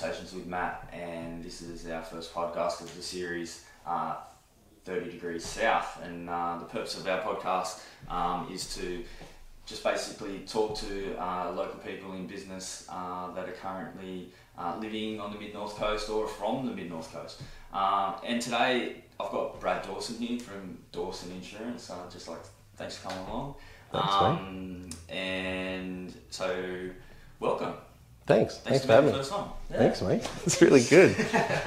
Conversations with Matt, and this is our first podcast of the series, uh, 30 Degrees South. And uh, the purpose of our podcast um, is to just basically talk to uh, local people in business uh, that are currently uh, living on the Mid North Coast or from the Mid North Coast. Uh, and today I've got Brad Dawson here from Dawson Insurance. Uh, just like thanks for coming along. Thanks, um, And so, welcome. Thanks. Thanks, Thanks, for having me. Yeah. Thanks, mate. It's really good.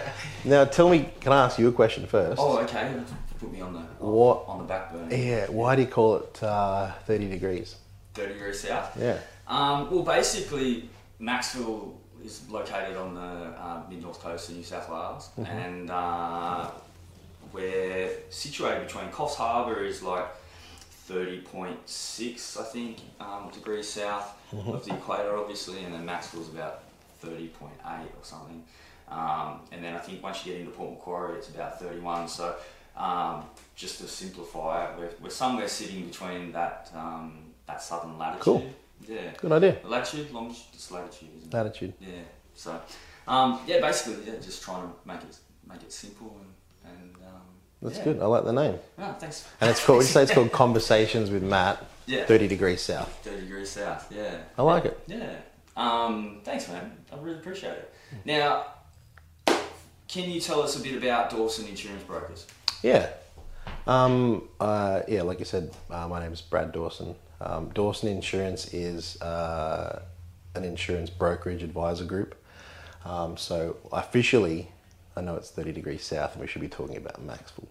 now, tell me, can I ask you a question first? Oh, okay. Put me on the What- on the back burner. Yeah, why do you call it uh, 30 degrees? Thirty degrees south. Yeah. Um, well, basically, Macksville is located on the uh, mid north coast of New South Wales, and uh, we're situated between Coffs Harbour is like thirty point six, I think, um, degrees south of the equator, obviously, and then Macksville's about thirty point eight or something. Um, and then I think once you get into Port Macquarie, it's about thirty one. So um, just to simplify it, we're, we're somewhere sitting between that um, that southern latitude. Cool. Yeah. Good idea. Latitude, longitude, it's latitude, isn't it? Latitude. Yeah. So, um, yeah, basically, yeah, just trying to make it make it simple and and um, That's yeah. good. I like the name. Oh, thanks. And it's called, would you say it's called Conversations with Matt, Yeah. 30 degrees south. Thirty degrees south. Yeah. I like it. Yeah. Um, thanks, man. I really appreciate it. Now, can you tell us a bit about Dawson Insurance Brokers? Yeah. Um, uh, yeah, like you said, uh, my name is Brad Dawson. Um, Dawson Insurance is uh, an insurance brokerage advisor group. Um, so officially, I know it's 30 degrees south and we should be talking about Macksville.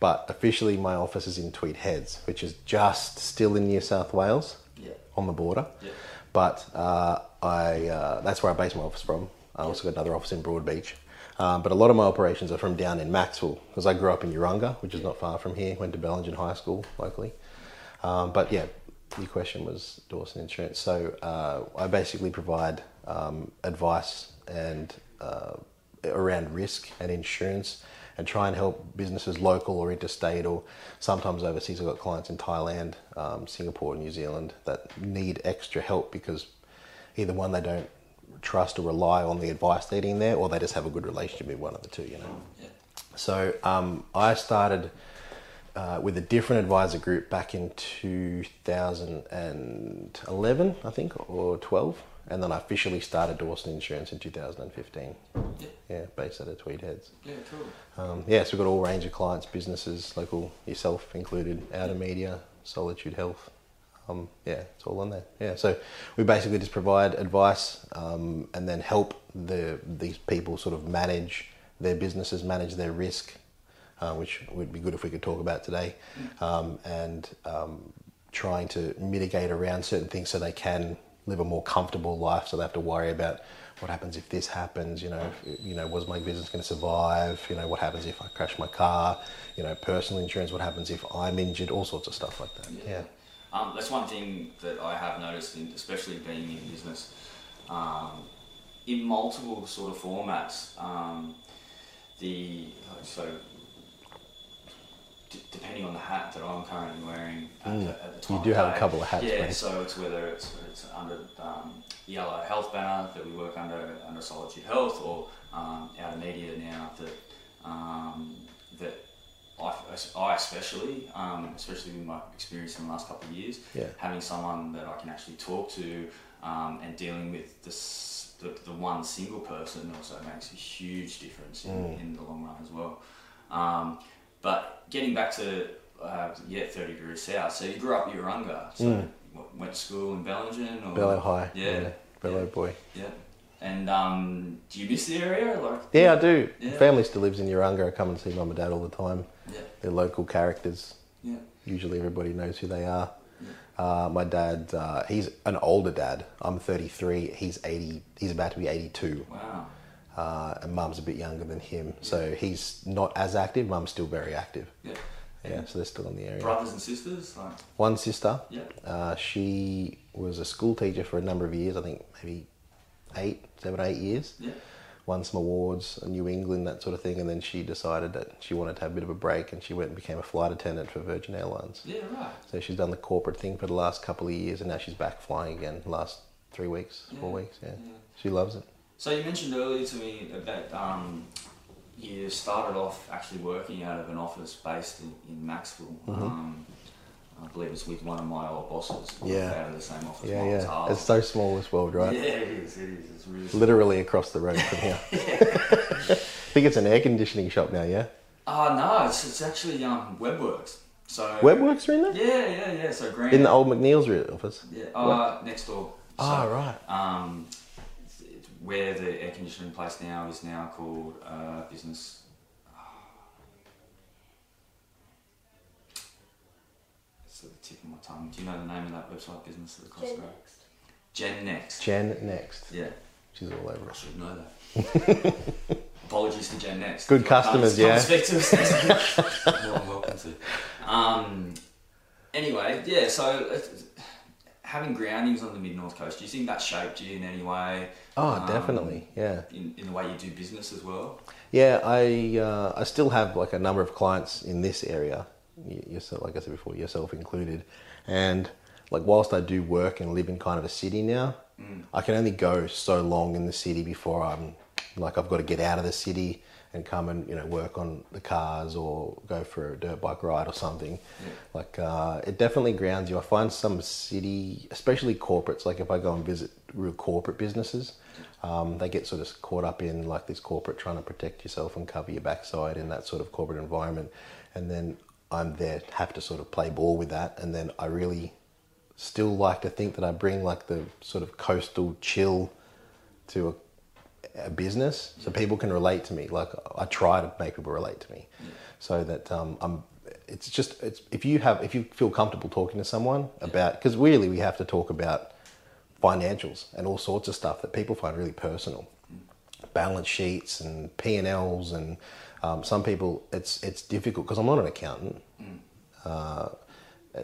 But officially, my office is in Tweed Heads, which is just still in New South Wales Yeah. on the border. Yeah. But uh, I, uh, that's where I base my office from. I also got another office in Broadbeach. Um, but a lot of my operations are from down in Macksville because I grew up in Urunga, which is not far from here. Went to Bellingen High School locally. Um, but yeah, your question was Dawson Insurance. So uh, I basically provide um, advice and uh, around risk and insurance and try and help businesses local or interstate or sometimes overseas. I've got clients in Thailand, um, Singapore, New Zealand that need extra help because either one, they don't trust or rely on the advice they're getting there or they just have a good relationship with one of the two, you know. Yeah. So um, I started uh, with a different advisor group back in 2011, I think, or 12, and then I officially started Dawson Insurance in 2015. Yeah. Yeah, based out of Tweed Heads. Yeah. Cool. Um, yeah, so we've got all range of clients, businesses, local, yourself included, outer media, Solitude Health. Um, yeah, it's all on there. Yeah, so we basically just provide advice um, and then help the these people sort of manage their businesses, manage their risk, uh, which would be good if we could talk about today, um, and um, trying to mitigate around certain things so they can live a more comfortable life, so they have to worry about what happens if this happens. You know, if, you know, was my business going to survive? You know, what happens if I crash my car? You know, personal insurance. What happens if I'm injured? All sorts of stuff like that. Yeah. Um, that's one thing that I have noticed, in, especially being in business, um, in multiple sort of formats. Um, the so d- depending on the hat that I'm currently wearing at, the, at the time, Mm. You do have a couple of hats, Yeah, mate. so it's whether it's it's under um, yellow health banner that we work under under Solitude Health or um, out of media now that um, that I, I especially, um, especially with my experience in the last couple of years, Yeah. having someone that I can actually talk to um, and dealing with this, the, the one single person also makes a huge difference in, Mm. in the long run as well. Um, but getting back to uh, yeah, thirty degrees south. So you grew up in Urunga. So Mm. what, went to school in Bellingen or Bellow High. Yeah, Bellow yeah. boy. yeah. And um, do you miss the area? Like Yeah, I do. Yeah. Family still lives in Urunga. I come and see mum and dad all the time. yeah, They're local characters. yeah, Usually everybody knows who they are. Uh, my dad, uh, he's an older dad. I'm 33. He's 80. He's about to be 82. wow. Uh, and mum's a bit younger than him, so he's not as active. Mum's still very active. Yeah. Yeah, so they're still in the area. Brothers and sisters, like One sister. yeah, Uh, she was a school teacher for a number of years. I think maybe eight, seven, eight years. yeah, won some awards in New England, that sort of thing, and then she decided that she wanted to have a bit of a break and she went and became a flight attendant for Virgin Airlines. yeah, right. So she's done the corporate thing for the last couple of years and now she's back flying again last three weeks, four weeks, yeah. yeah. She loves it. So you mentioned earlier to me that um, you started off actually working out of an office based in, in Macksville. Mm-hmm. Um, I believe it's with one of my old bosses. Yeah. Out of the same office. Yeah, yeah. It's so small this world, right? Yeah, it is. It is. It's really. Literally across the road from here. I think it's an air conditioning shop now, yeah? Uh, no, it's, it's actually um, WebWorks. So Webworks are in there? Yeah, yeah, yeah. So Grant. In the old McNeil's office? Yeah. Uh, next door. So, Ah, right. Um, where the air conditioning place now is now called uh, Business. It's at the tip of my tongue. Do you know the name of that website business that across Gen the road? Next. Gen Next. Gen Next. Yeah, She's all over us. I should know that. Apologies to Gen Next. Good customers, come yeah. speak to us next week. Welcome to. Um, anyway, yeah. So uh, having groundings on the mid north coast, do you think that shaped you in any way? Oh, Um, definitely. Yeah. In, in the way you do business as well. Yeah, I uh, I still have like a number of clients in this area, yourself, like I said before, yourself included, and like whilst I do work and live in kind of a city now, I can only go so long in the city before I'm like I've got to get out of the city and come and you know work on the cars or go for a dirt bike ride or something. Yeah. Like uh, it definitely grounds you. I find some city, especially corporates, like if I go and visit real corporate businesses, um, they get sort of caught up in like this corporate trying to protect yourself and cover your backside in that sort of corporate environment, and then I'm there have to sort of play ball with that, and then I really still like to think that I bring like the sort of coastal chill to a, a business, so people can relate to me. Like I try to make people relate to me, so that um, I'm. It's just it's if you have if you feel comfortable talking to someone about because really we have to talk about financials and all sorts of stuff that people find really personal, balance sheets and P and Ls and um, some people it's it's difficult because I'm not an accountant. Uh,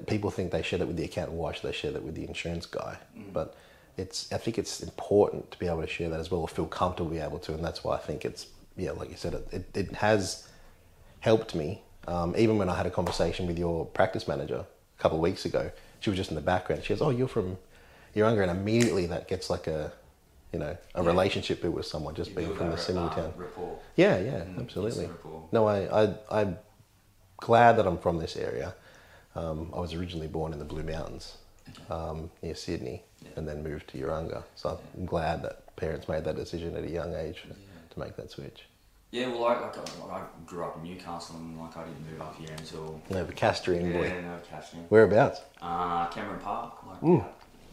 people think they share that with the accountant. Why should they share that with the insurance guy? But it's I think it's important to be able to share that as well, or feel comfortable be able to, and that's why I think it's yeah, like you said, it it, it has helped me. Um, even when I had a conversation with your practice manager a couple of weeks ago, she was just in the background. She goes, "Oh, you're from Urunga," and immediately that gets like a you know a Yeah. relationship built with someone just You being from the similar uh, town. rapport. Yeah, yeah, Mm, absolutely. No, I, I, I'm glad that I'm from this area. Um, I was originally born in the Blue Mountains um, near Sydney Yeah. and then moved to Urunga. So I'm glad that parents made that decision at a young age to make that switch. Yeah, well, I, like, I, grew up in Newcastle and like I didn't move up here until No, the Castrian boy. yeah, no, Casting. Whereabouts? Uh, Cameron Park, like Mm.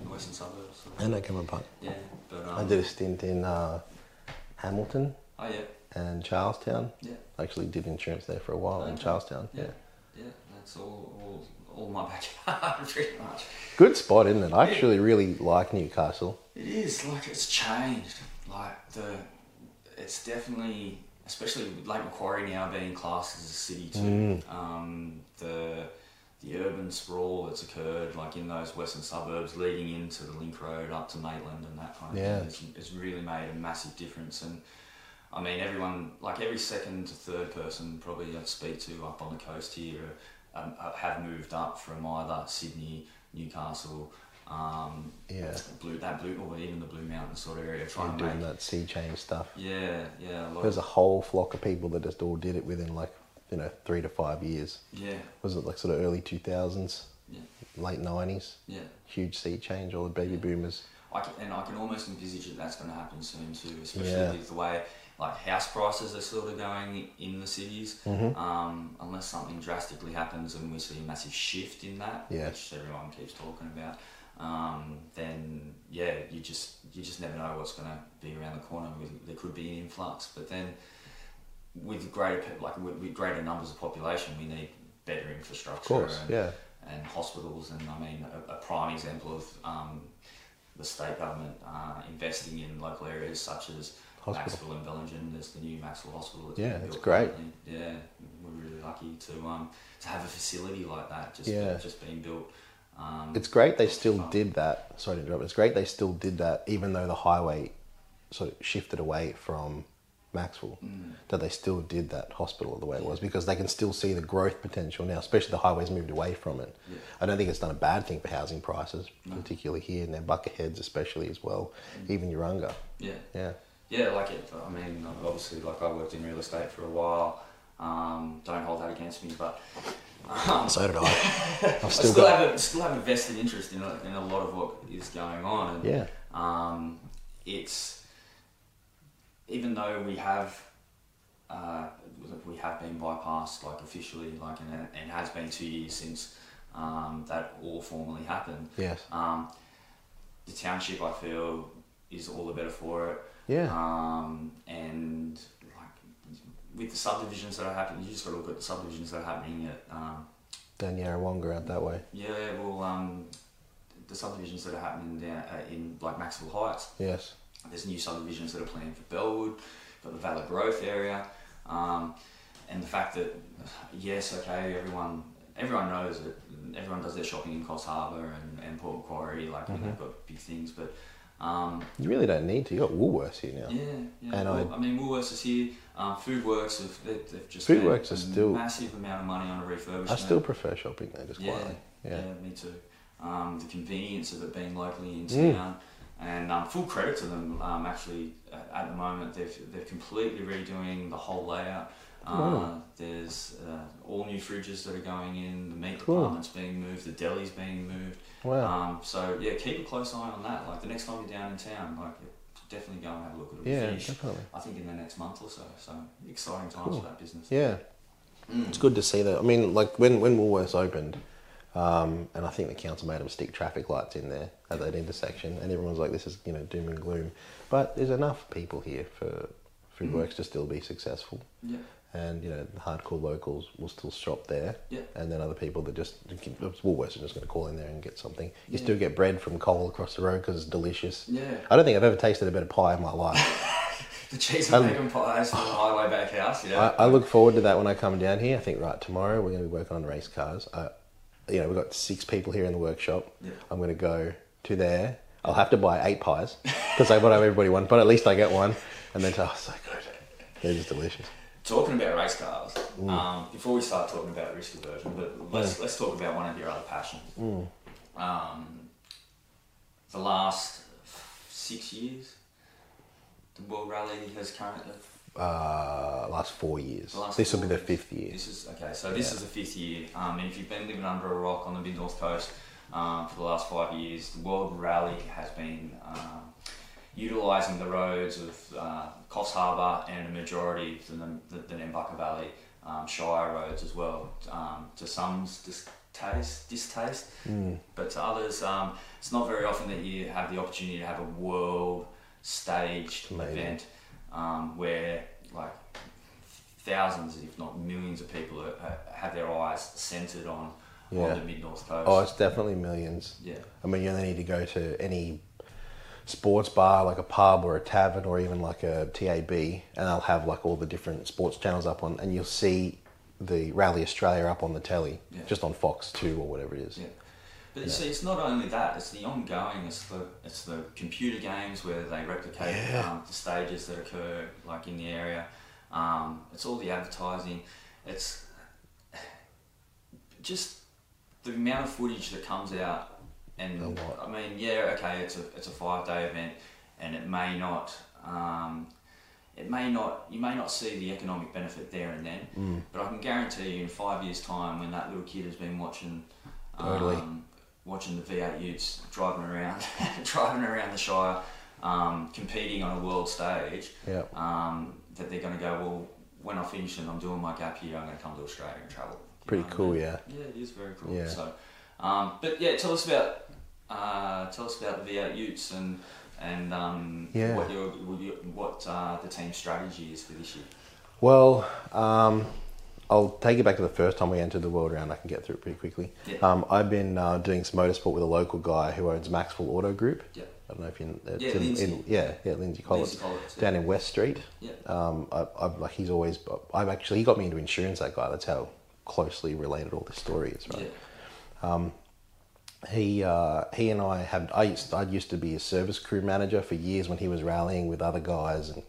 In the western suburbs. So. I know Cameron Park. Yeah, but um, I did a stint in uh, Hamilton Oh yeah, and Charlestown. yeah, I actually did insurance there for a while in Okay. Charlestown. yeah, Yeah. yeah. That's all, all, all my backyard, pretty much. Good spot, isn't it? I actually really like Newcastle. It is like it's changed. Like the, it's definitely, especially with Lake Macquarie now being classed as a city too. Um, the the urban sprawl that's occurred, like in those western suburbs, leading into the link road up to Maitland and that kind of Yeah. thing, has, really made a massive difference. And I mean, everyone, like every second to third person probably I speak to up on the coast here, um, uh, have moved up from either Sydney, Newcastle. Um, Yeah. blue that blue or even the blue mountain sort of area trying to doing make that sea change stuff. yeah yeah There's a whole flock of people that just all did it within like, you know, three to five years. yeah Was it like sort of early 2000s, yeah late 90s? yeah Huge sea change, all the baby boomers. I can, and I can almost envisage that that's going to happen soon too especially Yeah. with the way like house prices are sort of going in the cities Mm-hmm. um, unless something drastically happens and we see a massive shift in that Yeah. which everyone keeps talking about um, then yeah you just you just never know what's going to be around the corner there could be an influx but then with greater like with, with greater numbers of population, we need better infrastructure. Of course, and, yeah. and hospitals. And I mean, a, a prime example of um, the state government uh, investing in local areas such as Hospital. Macksville and Bellingen. There's the new Macksville Hospital. That's Yeah, it's great. currently. Yeah, we're really lucky to um, to have a facility like that just Yeah. just being built. Um, It's great they still fun. did that. Sorry to interrupt. It's great they still did that, even though the highway sort of shifted away from Macksville. Mm. That they still did that hospital the way it was because they can still see the growth potential now, especially the highways moved away from it. Yeah. I don't think it's done a bad thing for housing prices, particularly here in Nambucca Heads, especially as well. Even Urunga. Yeah. Yeah. yeah, like it. I mean, obviously, like I worked in real estate for a while. Um, don't hold that against me, but um, So did I. I've I still still got. have a, still have a vested interest in a, in a lot of what is going on. And, Yeah. Um, it's even though we have uh, we have been bypassed like officially, like and it, has been two years since um, that all formally happened. Yes. Um, the township, I feel, is all the better for it. Yeah. Um, and like with the subdivisions that are happening, you just got to look at the subdivisions that are happening at um, Down Yarrawonga out that way. yeah, well, um, the subdivisions that are happening down uh, in like Macksville Heights. Yes. There's new subdivisions that are planned for Bellwood, got the Valley Growth area, um, and the fact that yes, okay, everyone everyone knows that everyone does their shopping in Coffs Harbour and, and Port Macquarie, like and they've got big things, but um, You really don't need to. You got Woolworths here now. yeah, yeah. And well, I- I, mean, Woolworths is here. Um, Foodworks have they, they've just Foodworks a still- massive amount of money on a refurbishment. I still prefer shopping there, just Yeah, quietly. yeah, Yeah. me too. Um, the convenience of it being locally in Mm. Town, and um, full credit to them. Um, actually, at, at the moment, they've they're completely redoing the whole layout. Uh, Wow. There's uh, all new fridges that are going in. The meat Cool. department's being moved. The deli's being moved. Wow. Um, so yeah, keep a close eye on that. Like the next time you're down in town, like definitely go and have a look at it. yeah, Finish, definitely. I think in the next month or so. So exciting times Cool. for that business. Yeah. Mm. It's good to see that. I mean, like when when Woolworths opened, um, and I think the council made them stick traffic lights in there at that intersection, and everyone was like, "This is you know doom and gloom," but there's enough people here for Foodworks to still be successful, Yeah. and you know the hardcore locals will still shop there, Yeah. and then other people that just Woolworths are just going to call in there and get something. You Yeah. still get bread from Cole across the road because it's delicious. Yeah. I don't think I've ever tasted a better pie in my life. The cheese and bacon pies from the highway back house. Yeah. I, I look forward to that when I come down here. I think right tomorrow we're going to be working on race cars. Uh, you know, we've got six people here in the workshop. Yeah. I'm going to go to there. I'll have to buy eight pies because I have everybody one, but at least I get one. And then, oh, so good. They're just delicious. Talking about race cars, um, before we start talking about risk aversion, but let's let's talk about one of your other passions. Um, the last six years, the World Rally has currently. Uh, last four years. Last This will be the fifth year. This is okay. So this Yeah. is the fifth year, um, and if you've been living under a rock on the mid north coast um, for the last five years, the World Rally has been um, utilising the roads of uh, Coffs Harbour and a majority of the, the, the Nambucca Valley um, Shire roads as well. Um, to some's distaste, distaste, Mm. but to others, um, it's not very often that you have the opportunity to have a world staged Amazing. event um, where like thousands, if not millions, of people are, are, have their eyes centered on Yeah. on the mid north coast. Oh, it's definitely millions. yeah, I mean, you only need to go to any sports bar, like a pub or a tavern, or even like a TAB, and they'll have like all the different sports channels up on, and you'll see the Rally Australia up on the telly, Yeah. just on Fox Two or whatever it is. yeah. But you see, it's not only that; it's the ongoing. It's the it's the computer games where they replicate Yeah. um, the stages that occur, like in the area. Um, it's all the advertising. It's just the amount of footage that comes out, and I mean, yeah, okay, it's a it's a five day event, and it may not. Um, it may not, you may not see the economic benefit there and then, Mm. but I can guarantee you in five years' time, when that little kid has been watching, Totally. um, watching the V8 Utes driving around, driving around the Shire, um, competing on a world stage, Yeah. um, that they're going to go, well, when I finish and I'm doing my gap year, I'm going to come to Australia and travel. Pretty what I cool, mean? yeah. Yeah, it is very cool. Yeah. So, um, but yeah, tell us about uh, tell us about the V8 Utes and and um, Yeah. what your what, uh, the team's strategy is for this year. Well, um, I'll take you back to the first time we entered the world round. I can get through it pretty quickly. Yeah. Um, I've been uh, doing some motorsport with a local guy who owns Macksville Auto Group. Yeah. I don't know if you. It's Yeah, in, Lindsay. in- yeah, yeah, Lindsay Collins. Collins, yeah. Down in West Street. Yeah. Um, I, I, like he's always. I'm actually. He got me into insurance. That guy. That's how closely related all this story is. Right. Yeah. he uh, he and I have I used I used to be a service crew manager for years when he was rallying with other guys and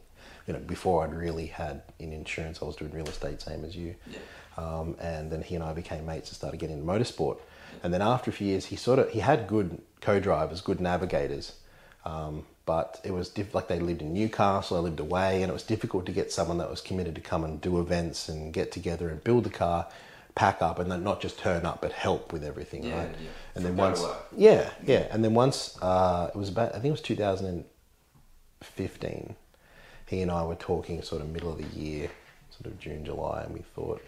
you know before I'd really had in insurance I was doing real estate same as you Yeah. um, and then he and I became mates and started getting into motorsport and then after a few years he sort of he had good co-drivers good navigators um, but it was diff- like they lived in Newcastle, I lived away, and it was difficult to get someone that was committed to come and do events and get together and build the car, pack up, and then not just turn up but help with everything, Yeah, right? yeah. And then From to once, yeah, yeah, and then once uh, it was about, I think it was 2015. He and I were talking sort of middle of the year, sort of June, July, and we thought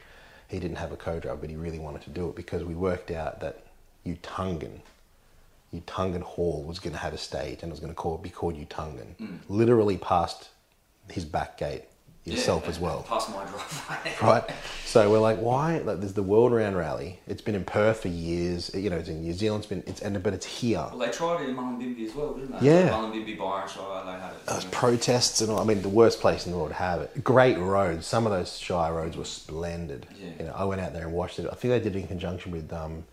he didn't have a co-driver, but he really wanted to do it because we worked out that Utungun, Utungun Hall was going to have a stage and it was going to call, be called Utungun, mm. literally past his back gate yourself Yeah, as well Past my driveway. right? So we're like, why? Like, there's the World Round Rally. It's been in Perth for years. You know, it's in New Zealand. It's been, it's and but it's here. Well, they tried it in Mullumbimby as well, didn't they? Yeah. Mullumbimby, Byron Shire, they had it. Those protests and all. I mean, the worst place in the world to have it. Great roads. Some of those Shire roads were splendid. Yeah. You know, I went out there and watched it. I think they did it in conjunction with um,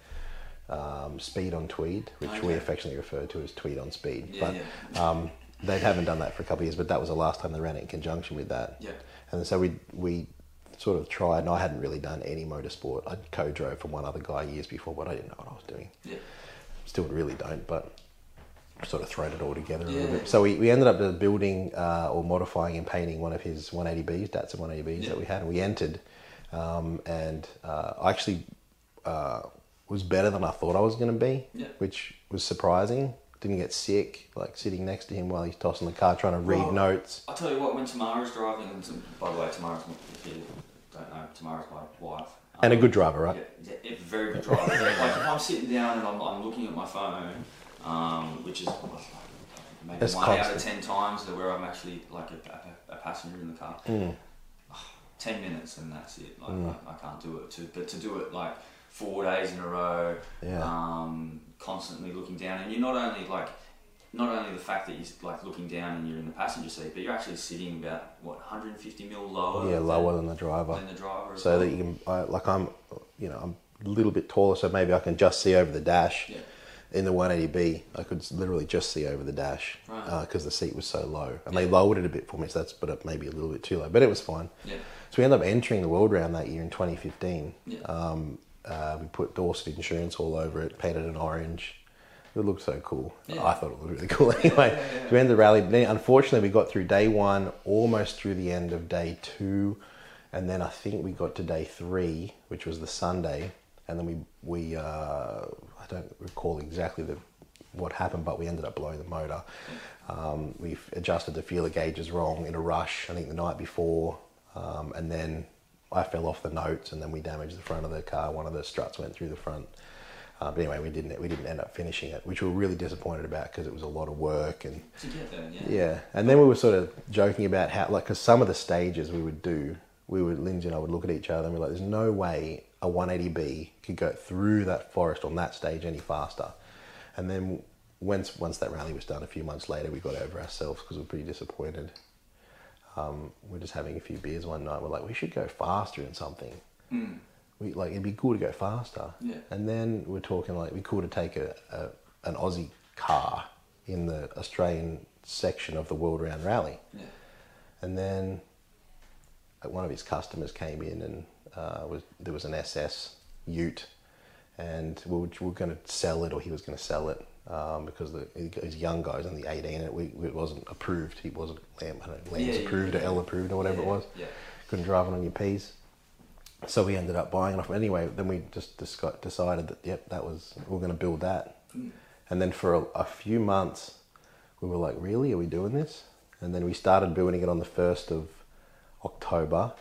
um, Speed on Tweed, which we affectionately refer to as Tweed on Speed. Yeah, but Um, they haven't done that for a couple of years, but that was the last time they ran it in conjunction with that. Yeah. And so we we sort of tried, and I hadn't really done any motorsport. I'd co-drove for one other guy years before, but I didn't know what I was doing. Yeah. Still really don't, but sort of thrown it all together a little bit. So we, we ended up building uh, or modifying and painting one of his 180Bs, Datsun 180Bs Yeah. that we had, and we entered. Um, and uh, I actually uh, was better than I thought I was going to be, Yeah. which was surprising. Didn't get sick, like sitting next to him while he's tossing the car, trying to read Well, notes. I'll tell you what, when Tamara's driving, and Tam- by the way, Tamara's, if you don't know, Tamara's my wife. And a Um, good driver, right? Yeah, yeah, very good driver. like if I'm sitting down and I'm, I'm looking at my phone, um, which is maybe That's one out of ten times where I'm actually like a, a, a passenger in the car. Mm. Ten minutes and that's it. Like I, I can't do it. To, but to do it like four days in a row, Yeah. um, constantly looking down, and you're not only like. Not only the fact that you're like looking down and you're in the passenger seat, but you're actually sitting about what 150 mil lower. Yeah, than- lower than the driver. than the driver. so well. that you can I, like I'm you know I'm a little bit taller so maybe I can just see over the dash Yeah. in the 180B I could literally just see over the dash Right. because the seat was so low and Yeah. they lowered it a bit for me so that's but maybe a little bit too low but it was fine Yeah. so we ended up entering the world round that year in 2015 Yeah. um, uh, we put Dawson insurance all over it painted it orange it looked so cool. Yeah. I thought it looked really cool anyway. Yeah, yeah, we ended the rally. Then unfortunately, we got through day one, almost through the end of day two, and then I think we got to day three, which was the Sunday, and then we we uh, I don't recall exactly the what happened, but we ended up blowing the motor. Um, we adjusted the feeler gauges wrong in a rush. I think the night before, um, and then I fell off the notes, and then we damaged the front of the car. One of the struts went through the front. Uh, but anyway, we didn't we didn't end up finishing it, which we were really disappointed about because it was a lot of work and To get there, yeah. yeah. And then we were sort of joking about how like because some of the stages we would do, we would Lindsay and I would look at each other and we're like, "There's no way a 180B could go through that forest on that stage any faster." And then once once that rally was done, a few months later, we got over ourselves because we were pretty disappointed. Um, we're just having a few beers one night. We're like, we should go faster in something Mm. we like it'd be cool to go faster. Yeah. And then we're talking like be cool to take a, a an Aussie car in the Australian section of the World Round Rally. Yeah. And then uh, one of his customers came in and uh, was there was an SS Ute, and we were, we were going to sell it or he was going to sell it. Um, because the, he's a young guy, he's only 18, and it, we, it wasn't approved. He wasn't Lam, I don't know, Lambs Yeah, yeah, approved or. L approved or whatever yeah, it was Yeah. couldn't drive it on your P's. So we ended up buying it off. Anyway, then we just decided that yep, that was we are going to build that. Mm. And then for a, a few months, we were like, really, are we doing this? And then we started building it on the first of October,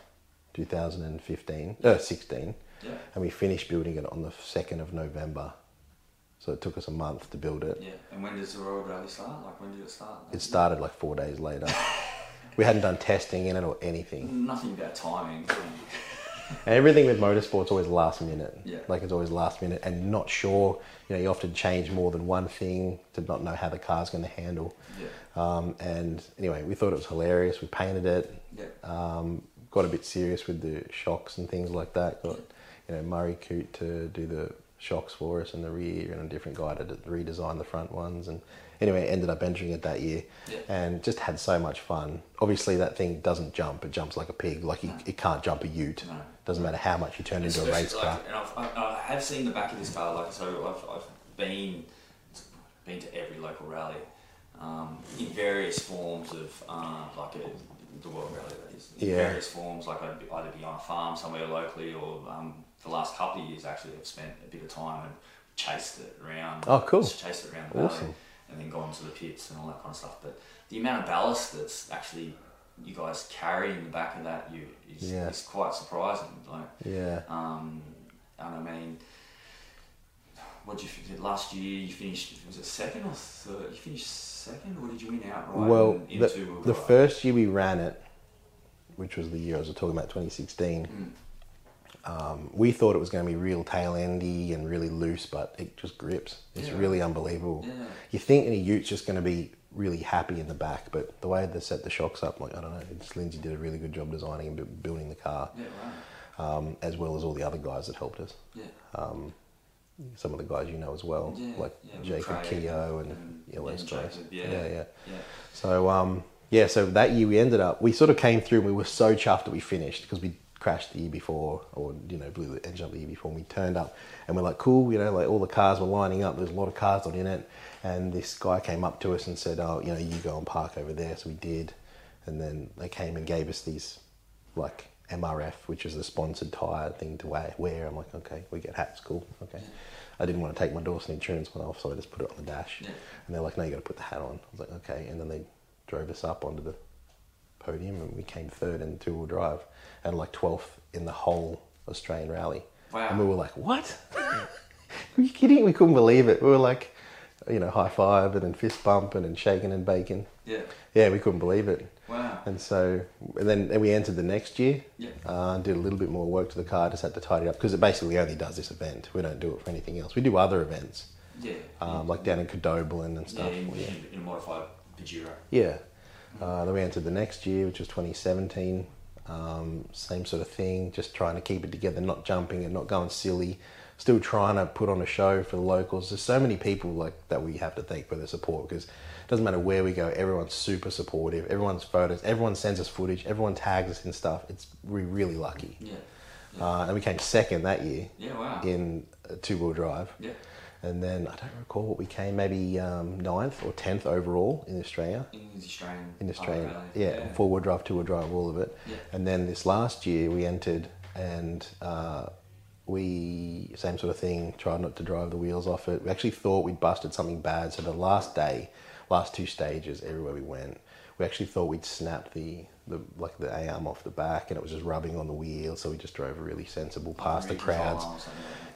2015, uh, 16, Yeah. and we finished building it on the second of November. So it took us a month to build it. Yeah. And when does the World Rally start? Like when did it start? It started like four days later. we hadn't done testing in it or anything. Nothing about timing. And everything with motorsport's always last minute. Yeah. Like it's always last minute and not sure. You know, you often change more than one thing to not know how the car's going to handle. Yeah. Um, and anyway, we thought it was hilarious. We painted it. Yeah. Um, got a bit serious with the shocks and things like that. Got you know Murray Coote to do the shocks for us in the rear, and a different guy to redesign the front ones. And anyway, ended up entering it that year, Yeah. and just had so much fun. Obviously, that thing doesn't jump; it jumps like a pig. Like you, it can't jump a Ute. No. Doesn't matter how much you turn into a race car. and I've, I, I have seen the back of this car. Like so, I've, I've been been to every local rally. um, in various forms of uh, like a, the World Rally that is. In Yeah. various forms, like I'd be, either be on a farm somewhere locally or um, the last couple of years actually I've spent a bit of time and chased it around. Oh, cool. Just chased it around the valley Awesome. and then gone to the pits and all that kind of stuff. But the amount of ballast that's actually you guys carry in the back of that you is, Yeah. is quite surprising. Like Yeah. um, and I mean, what did you? Last year you finished, was it second or third? You finished second or did you win outright? Well, in- the, the first year we ran it, which was the year I was talking about, 2016, Mm. Um, we thought it was going to be real tail endy and really loose, but it just grips. It's Yeah. really unbelievable. Yeah. You think any ute's just going to be really happy in the back, but the way they set the shocks up, like I don't know, it's Lindsay did a really good job designing and building the car, Yeah, um, as well as all the other guys that helped us. Yeah. Um, some of the guys you know as well, like Jacob Keogh and, and- those guys. Yeah. yeah, yeah. Yeah. So um, yeah, so that year we ended up, we sort of came through. and We were so chuffed that we finished because we crashed the year before, or you know, blew the engine up the year before. And we turned up, and we're like, cool, you know, like all the cars were lining up. There's a lot of cars on in it, and this guy came up to us and said, oh, you know, you go and park over there. So we did, and then they came and gave us these like MRF, which is the sponsored tire thing to wear. I'm like, okay, we get hats, cool, okay. I didn't want to take my Dawson insurance one off, so I just put it on the dash. And they're like, no, you got to put the hat on. I was like, okay. And then they drove us up onto the podium and we came third in two wheel drive and like 12th in the whole Australian rally. Wow. And we were like, what? Are you kidding? We couldn't believe it. We were like, you know, high fiving and fist bumping and shaking and baking. Yeah. Yeah, we couldn't believe it. Wow. And so, and then and we entered the next year. Yeah. Uh, did a little bit more work to the car, just had to tidy it up because it basically only does this event. We don't do it for anything else. We do other events, Yeah. um, like down in Cadoblin and yeah, stuff. Yeah. in, in a modified Pajero. Yeah. Uh, then we entered the next year, which was 2017. Um, same sort of thing, just trying to keep it together, not jumping and not going silly. Still trying to put on a show for the locals. There's so many people like that we have to thank for their support because it doesn't matter where we go, everyone's super supportive. Everyone's photos, everyone sends us footage, everyone tags us and stuff. It's we're really lucky. Yeah. Uh, and we came second that year Yeah, wow. in two wheel drive. Yeah. And then I don't recall what we came, maybe um, ninth or tenth overall in Australia In Australian. in Australia. Australia. yeah, four wheel drive, two wheel drive, all of it. Yeah. And then this last year we entered and uh, we same sort of thing. Tried not to drive the wheels off it. We actually thought we'd busted something bad. So the last day, last two stages, everywhere we went, we actually thought we'd snapped the. The, like the arm off the back and it was just rubbing on the wheel so we just drove really sensible past the crowds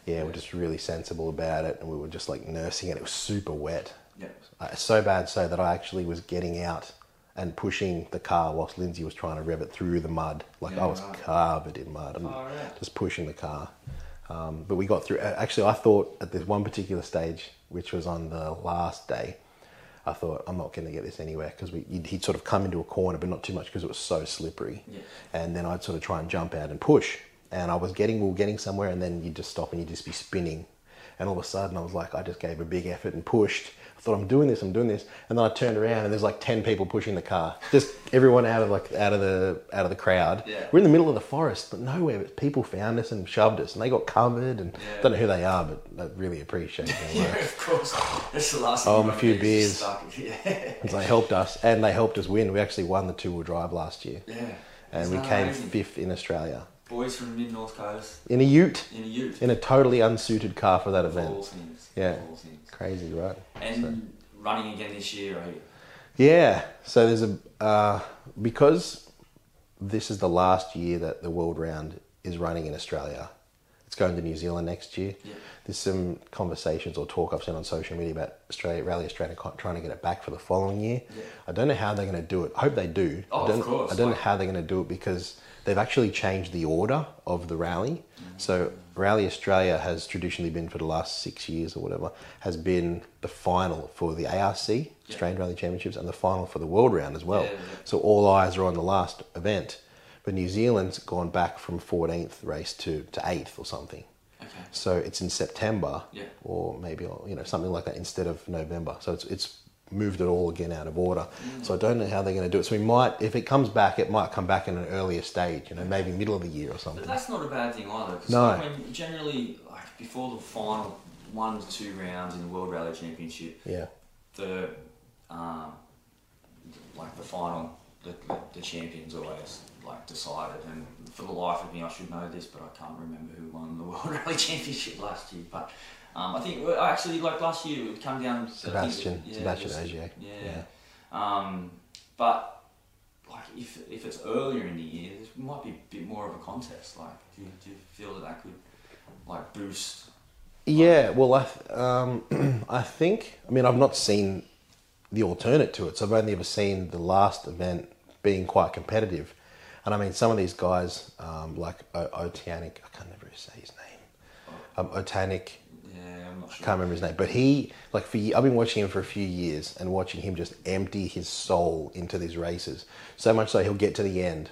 five or something like that. yeah we're just really sensible about it and we were just like nursing it it was super wet Yeah. uh, so bad so that I actually was getting out and pushing the car whilst Lindsay was trying to rev it through the mud. Like Yeah, I was right. covered in mud. and Far out. just pushing the car. Um, but we got through. uh, Actually, I thought at this one particular stage, which was on the last day, I thought I'm not going to get this anywhere because he'd, he'd sort of come into a corner, but not too much because it was so slippery. Yeah. And then I'd sort of try and jump out and push, and I was getting, we were getting somewhere, and then you'd just stop and you'd just be spinning, and all of a sudden I was like, I just gave a big effort and pushed. I thought I'm doing this, I'm doing this, and then I turned around and there's like ten people pushing the car, just everyone out of like out of the out of the crowd. Yeah. We're in the middle of the forest, but nowhere. But people found us and shoved us, and they got covered. And Yeah. don't know who they are, but I really appreciate their Yeah, of course. That's the last Oh, a few wanna be, is beers. Yeah. They helped us, and they helped us win. We actually won the two wheel drive last year, Yeah. and Isn't we came amazing? fifth in Australia Boys from the mid north coast in a Ute, in a ute. in a totally unsuited car for that Of event. all things. Yeah. All things. Crazy, right? And running again this year, right? Yeah. So there's a uh, because this is the last year that the World Round is running in Australia. It's going to New Zealand next year. Yeah. There's some conversations or talk I've seen on social media about Australia, Rally Australia trying to get it back for the following year. Yeah. I don't know how they're going to do it. I hope they do. Oh, I of don't, course, I don't like- know how they're going to do it because they've actually changed the order of the rally. So Rally Australia has traditionally been for the last six years or whatever has been the final for the ARC Australian Rally Championships and the final for the World Round as well. Yeah, yeah. So all eyes are on the last event. But New Zealand's gone back from 14th race to, to 8th or something. Okay. So it's in September, Yeah. or maybe you know something like that instead of November. So it's it's moved it all again out of order. So I don't know how they're going to do it. So we might, if it comes back, it might come back in an earlier stage. You know, maybe middle of the year or something. But that's not a bad thing either. No. like when generally, like before the final one to two rounds in the World Rally Championship, Yeah, the um, like the final, the, the, the champions always like decided. And for the life of me, I should know this, but I can't remember who won the World Rally Championship last year. But um, I think well, actually, like last year, it come down. I think Sebastian, yeah, Sebastian just- Ogier. Yeah. Yeah. Um, but like if if it's earlier in the year, there might be a bit more of a contest. Like, do you, do you feel that that could like boost? Yeah, well, I, th- um, I think, I mean, I've not seen the alternate to it, so I've only ever seen the last event being quite competitive. And I mean, some of these guys, um, like o- I can't never say his name, um, Ott Tänak, Yeah, I'm not I can't remember his name, but he, like, for I've been watching him for a few years and watching him just empty his soul into these races. So much so he'll get to the end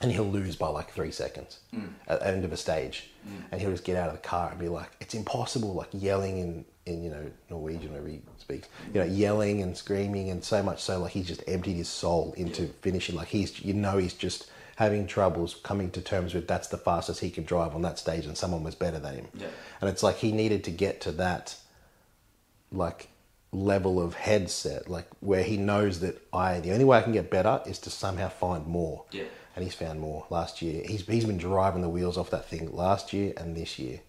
and he'll lose by like three seconds mm. at the end of a stage. Mm. And he'll just get out of the car and be like, it's impossible, like yelling in, in you know, Norwegian, where he speaks, you know, yelling and screaming and so much so like he's just emptied his soul into finishing. Like he's, you know, he's just having troubles coming to terms with that's the fastest he can drive on that stage and someone was better than him. Yeah. And it's like he needed to get to that like level of headset, like where he knows that I the only way I can get better is to somehow find more. Yeah. And he's found more last year. He's he's been driving the wheels off that thing last year and this year.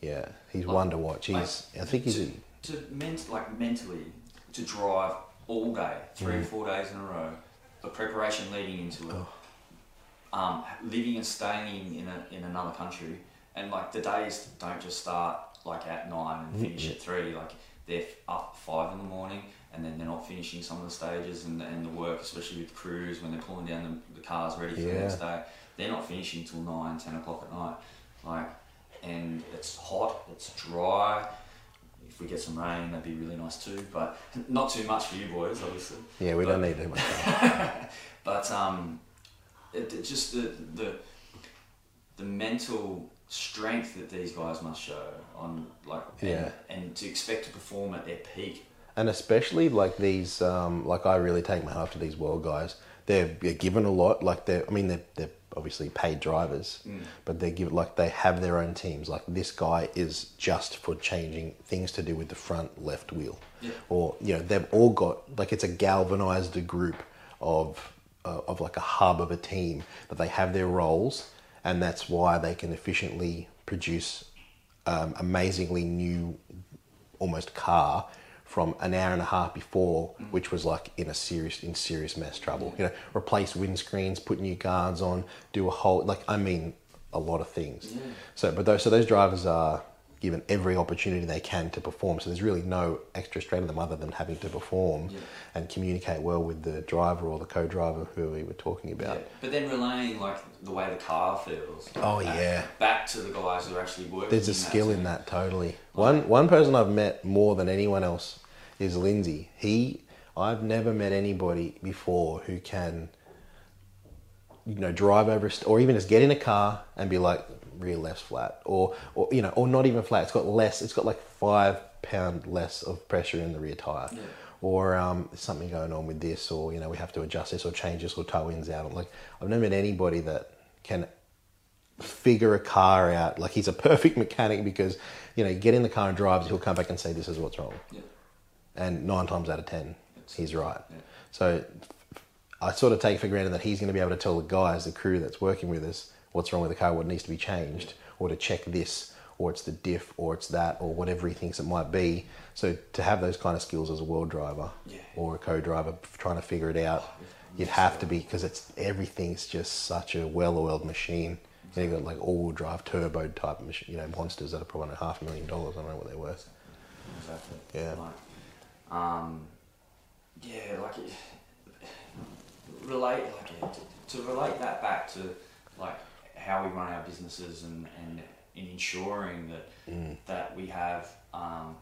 Yeah, he's one to watch. He's I think he's to, to ment- like mentally to drive all day, three or mm. four days in a row. The preparation leading into it, oh. Um, living and staying in a, in another country, and like the days don't just start like at nine and finish at three. Like they're up five in the morning, and then they're not finishing some of the stages and, and the work, especially with crews when they're pulling down the, the cars ready for the next day. They're not finishing till nine, ten o'clock at night. Like, and it's hot, it's dry. If we get some rain, that'd be really nice too. But not too much for you boys, obviously. yeah, we But- don't need too much. But um, it, it just the the the mental strength that these guys must show on like and, Yeah. and to expect to perform at their peak. and especially like these um, like i really take my hat off to these world guys they're, they're given a lot like they're i mean they're, they're obviously paid drivers but they give like they have their own teams like this guy is just for changing things to do with the front left wheel Yeah. or you know they've all got like it's a galvanized group of of like a hub of a team that they have their roles and that's why they can efficiently produce um, amazingly new almost car from an hour and a half before, which was like in a serious in serious mess trouble. You know, replace windscreens, put new guards on, do a whole like I mean a lot of things. So, but those so those drivers are given every opportunity they can to perform. So there's really no extra strain on them other than having to perform Yeah. and communicate well with the driver or the co-driver who we were talking about. Yeah. But then relaying like the way the car feels. Oh, back, yeah. Back to the guys who are actually working. There's a skill in that totally. One one person I've met more than anyone else is Lindsay. He I've never met anybody before who can you know drive over st- or even just get in a car and be like rear left's flat or or you know or not even flat. It's got less. It's got like five pound less of pressure in the rear tire. Yeah. Or um, something going on with this, or you know we have to adjust this, or change this, or toe ins out. Like I've never met anybody that can figure a car out. Like he's a perfect mechanic because, you know, you get in the car and drives, he'll come back and say, this is what's wrong. Yeah. And nine times out of ten, he's right. Yeah. So I sort of take for granted that he's going to be able to tell the guys, the crew that's working with us, what's wrong with the car, what needs to be changed, or to check this, or it's the diff, or it's that, or whatever he thinks it might be. So to have those kind of skills as a world driver Yeah. or a co-driver trying to figure it out, you'd have to be because it's everything's just such a well-oiled machine. Know, you've got like all-wheel drive turbo type machine, you know, monsters that are probably half a million dollars. I don't know what they're worth. Exactly. Yeah. Like, um, yeah, like it, relate like yeah, to, to relate that back to like how we run our businesses and and in ensuring that Mm. that we have um,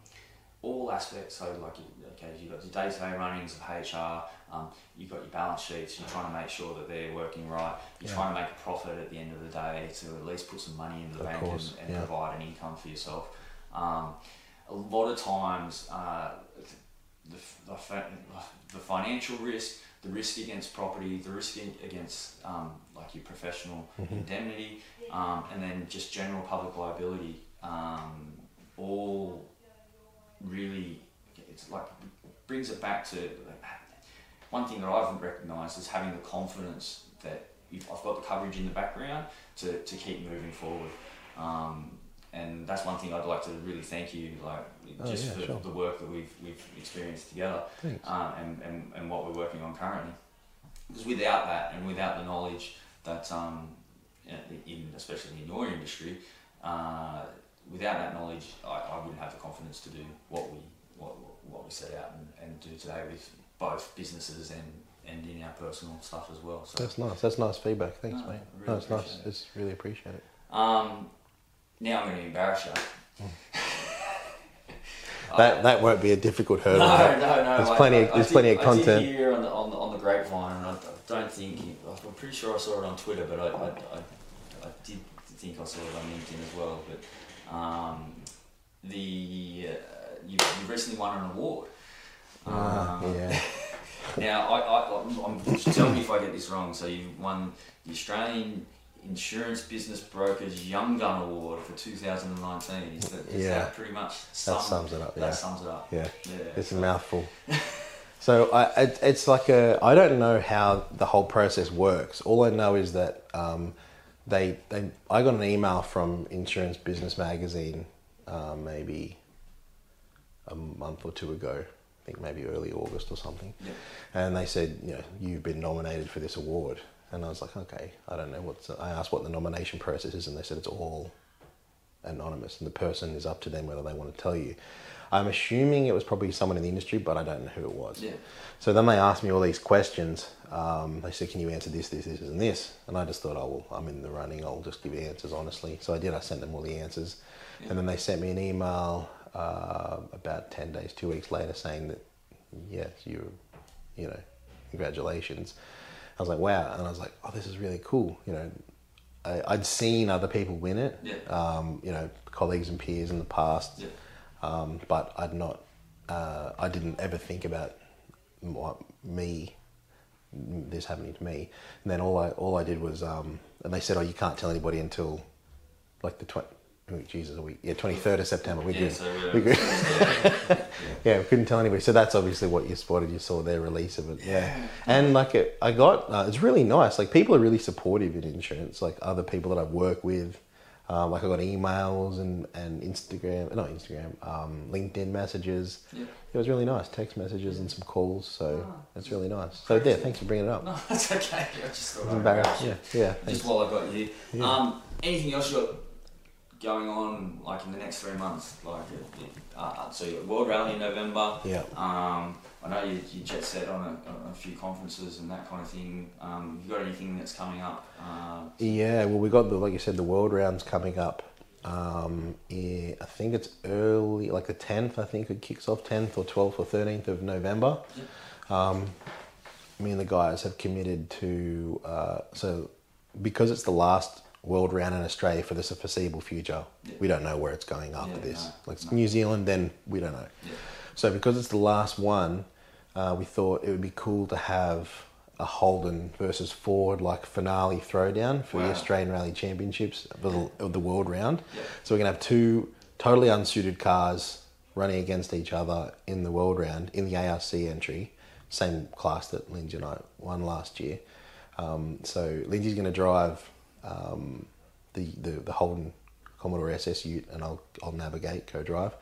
all aspects. So like okay, you've got your day to day runnings of HR. Um, you've got your balance sheets. You're trying to make sure that they're working right. You're Yeah. trying to make a profit at the end of the day to at least put some money in the Of bank course, and, and yeah. provide an income for yourself. Um, a lot of times, uh, the, the, the financial risk, the risk against property, the risk against um, like your professional Mm-hmm. indemnity, um, and then just general public liability, um, all really it's like brings it back to one thing that I've recognised is having the confidence that if I've got the coverage in the background to, to keep moving forward. Um, and that's one thing I'd like to really thank you, like Oh, just yeah, for sure. the work that we've we've experienced together, uh, and, and and what we're working on currently. Because without that, and without the knowledge that, um, in especially in your industry, uh, without that knowledge, I, I wouldn't have the confidence to do what we what, what we set out and, and do today with both businesses and and in our personal stuff as well. So. That's nice. That's nice feedback. Thanks, No, mate. Really no, it's nice. it. It's really appreciate it. Um, now I'm going to embarrass you. That that won't be a difficult hurdle. no, mate. no. There's I- plenty of- I- I there's did- plenty of I content. did hear on the, on the, on the grapevine, and I don't think I'm pretty sure I saw it on Twitter, but I, I, I, I did think I saw it on LinkedIn as well. But um, the uh, you, you recently won an award. Ah, Um, yeah. Now, I, I, I'm, I'm, tell me if I get this wrong. So you won the Australian Insurance Business Brokers Young Gun Award for 2019. Is that, is Yeah. that pretty much sum, That sums it up. that Yeah. sums it up? Yeah. Yeah. It's a mouthful. so I, it, it's like a. I don't know how the whole process works. All I know is that um, they they. I got an email from Insurance Business Magazine, uh, maybe a month or two ago. I think maybe early August or something. Yeah. And they said, you know, you've been nominated for this award. And I was like, okay, I don't know what's. I asked what the nomination process is, and they said it's all anonymous, and the person is up to them whether they want to tell you. I'm assuming it was probably someone in the industry, but I don't know who it was. Yeah. So then they asked me all these questions. Um, they said, "Can you answer this, this, this, and this?" And I just thought, "Oh well, I'm in the running. I'll just give answers honestly." So I did. I sent them all the answers, Yeah. and then they sent me an email uh, about ten days, two weeks later, saying that yes, you, you know, congratulations. I was like, wow, and I was like, oh, this is really cool. You know, I, I'd seen other people win it. Yeah. Um, you know, colleagues and peers in the past. Yeah. Um, but I'd not. Uh, I didn't ever think about what me this happening to me. And then all I all I did was, um, and they said, oh, you can't tell anybody until like the twenty. Jesus, a week. Yeah, twenty third of September. We Yeah, could, so, yeah, we could, yeah. we couldn't tell anybody. So that's obviously what you spotted. You saw their release of it. Yeah, and like it, I got, uh, it's really nice. Like people are really supportive in insurance. Like other people that I work with. Um, like I got emails and, and Instagram, not Instagram, um, LinkedIn messages. Yeah. It was really nice. Text messages and some calls. So Oh, it's really nice. So yeah, thanks for bringing it up. No, that's okay. I just thought I'm I'd embarrassed. Yeah, yeah. Thanks. Just while I got you. Yeah. Um, anything else you got going on, like in the next three months? Like, uh, uh, so World Rally in November. Yeah. Um, I know you, you jet set on a, on a few conferences and that kind of thing. Um, you got anything that's coming up? Uh, Yeah, well, we got the like you said, the world rounds coming up. Um, yeah, I think it's early, like the tenth. I think it kicks off tenth or twelfth or thirteenth of November. Um, me and the guys have committed to uh, so because it's the last world round in Australia for the foreseeable future. Yeah. We don't know where it's going after Yeah, this. no, like it's no. New Zealand, then we don't know. yeah. So because it's the last one, uh, we thought it would be cool to have a Holden versus Ford like finale throwdown for the Australian Rally Championships of the, of the World Round. So we're gonna have two totally unsuited cars running against each other in the World Round in the ARC entry, same class that Lindsay and I won last year. Um, so Lindsay's gonna drive um, the, the the Holden Commodore SS Ute, and I'll I'll navigate co-drive,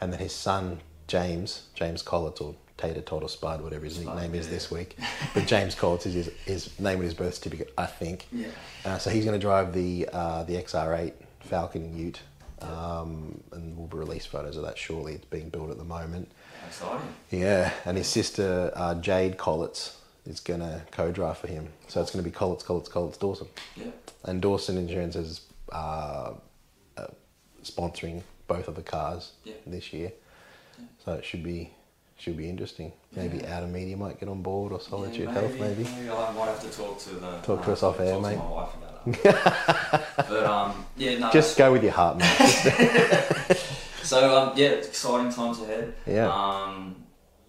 and then his son James James Collins or Tater Tot or Spud, whatever his Spud, nickname is this week, but James Collins is his, his name and his birth certificate, I think. Yeah. Uh, so he's going to drive the uh, the XR8 Falcon Ute, um, and we'll release photos of that shortly. It's being built at the moment. Exciting. Yeah, and his sister uh, Jade Collins is going to co-drive for him. So it's going to be Collins, Collins, Collins, Dawson. Yeah. And Dawson Insurance is uh, uh, sponsoring both of the cars Yeah. this year. Yeah. So it should be should be interesting. Maybe Yeah. Outer Media might get on board or Solitude Health maybe. I might have to talk to the Talk to us off air, talk to mate. my wife about that. but um, yeah, no. Just go with your heart, mate. So um, yeah, exciting times ahead. Yeah. Um,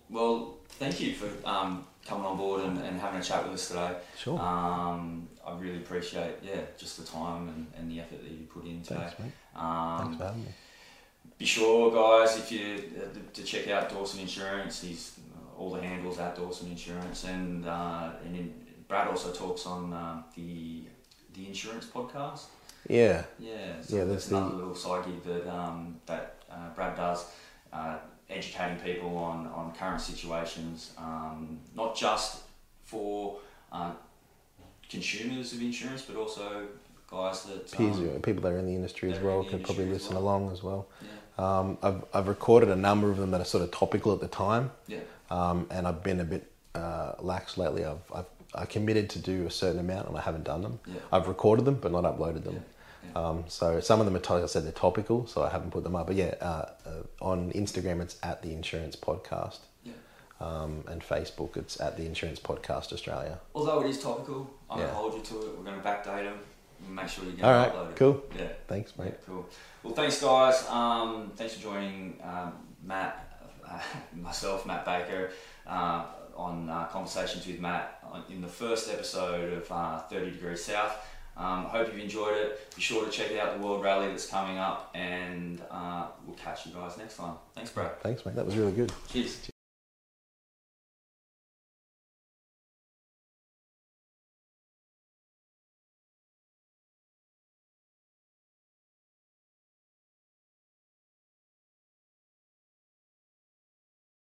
well, thank you for um, coming on board and, and having a chat with us today. Sure. Um, I really appreciate yeah just the time and, and the effort that you put in today. Thanks, mate. Um, Thanks for having me. be sure, guys, if you uh, to check out Dawson Insurance. He's all the handles at Dawson Insurance, and uh, and in, Brad also talks on uh, the the insurance podcast. Yeah. Yeah, so Yeah, that's there's the- another little side gig that um, that uh, Brad does, uh, educating people on, on current situations, um, not just for uh, consumers of insurance, but also guys that Peers, um, people that are in the industry as well can probably listen well. along as well. yeah, Um, I've, I've recorded a number of them that are sort of topical at the time, yeah, um, and I've been a bit uh, lax lately. I've, I've I committed to do a certain amount, and I haven't done them. yeah, I've recorded them, but not uploaded them. yeah. Um, so some of them are, like I said, they're topical, so I haven't put them up. But yeah, uh, uh, on Instagram it's at the Insurance Podcast, Yeah. um, and Facebook it's at the Insurance Podcast Australia. Although it is topical, I'm Yeah. gonna hold you to it. We're gonna backdate them. Make sure you get uploaded. All right, uploaded. cool. Yeah. Thanks, Yeah, mate. cool. Well, thanks, guys. Um, thanks for joining um, Matt, uh, myself, Matt Baker, uh, on uh, Conversations with Matt in the first episode of uh, 30 Degrees South. Um, I hope you've enjoyed it. Be sure to check out the World Rally that's coming up, and uh, we'll catch you guys next time. Thanks, Brad. Thanks, mate. That was really good. Cheers.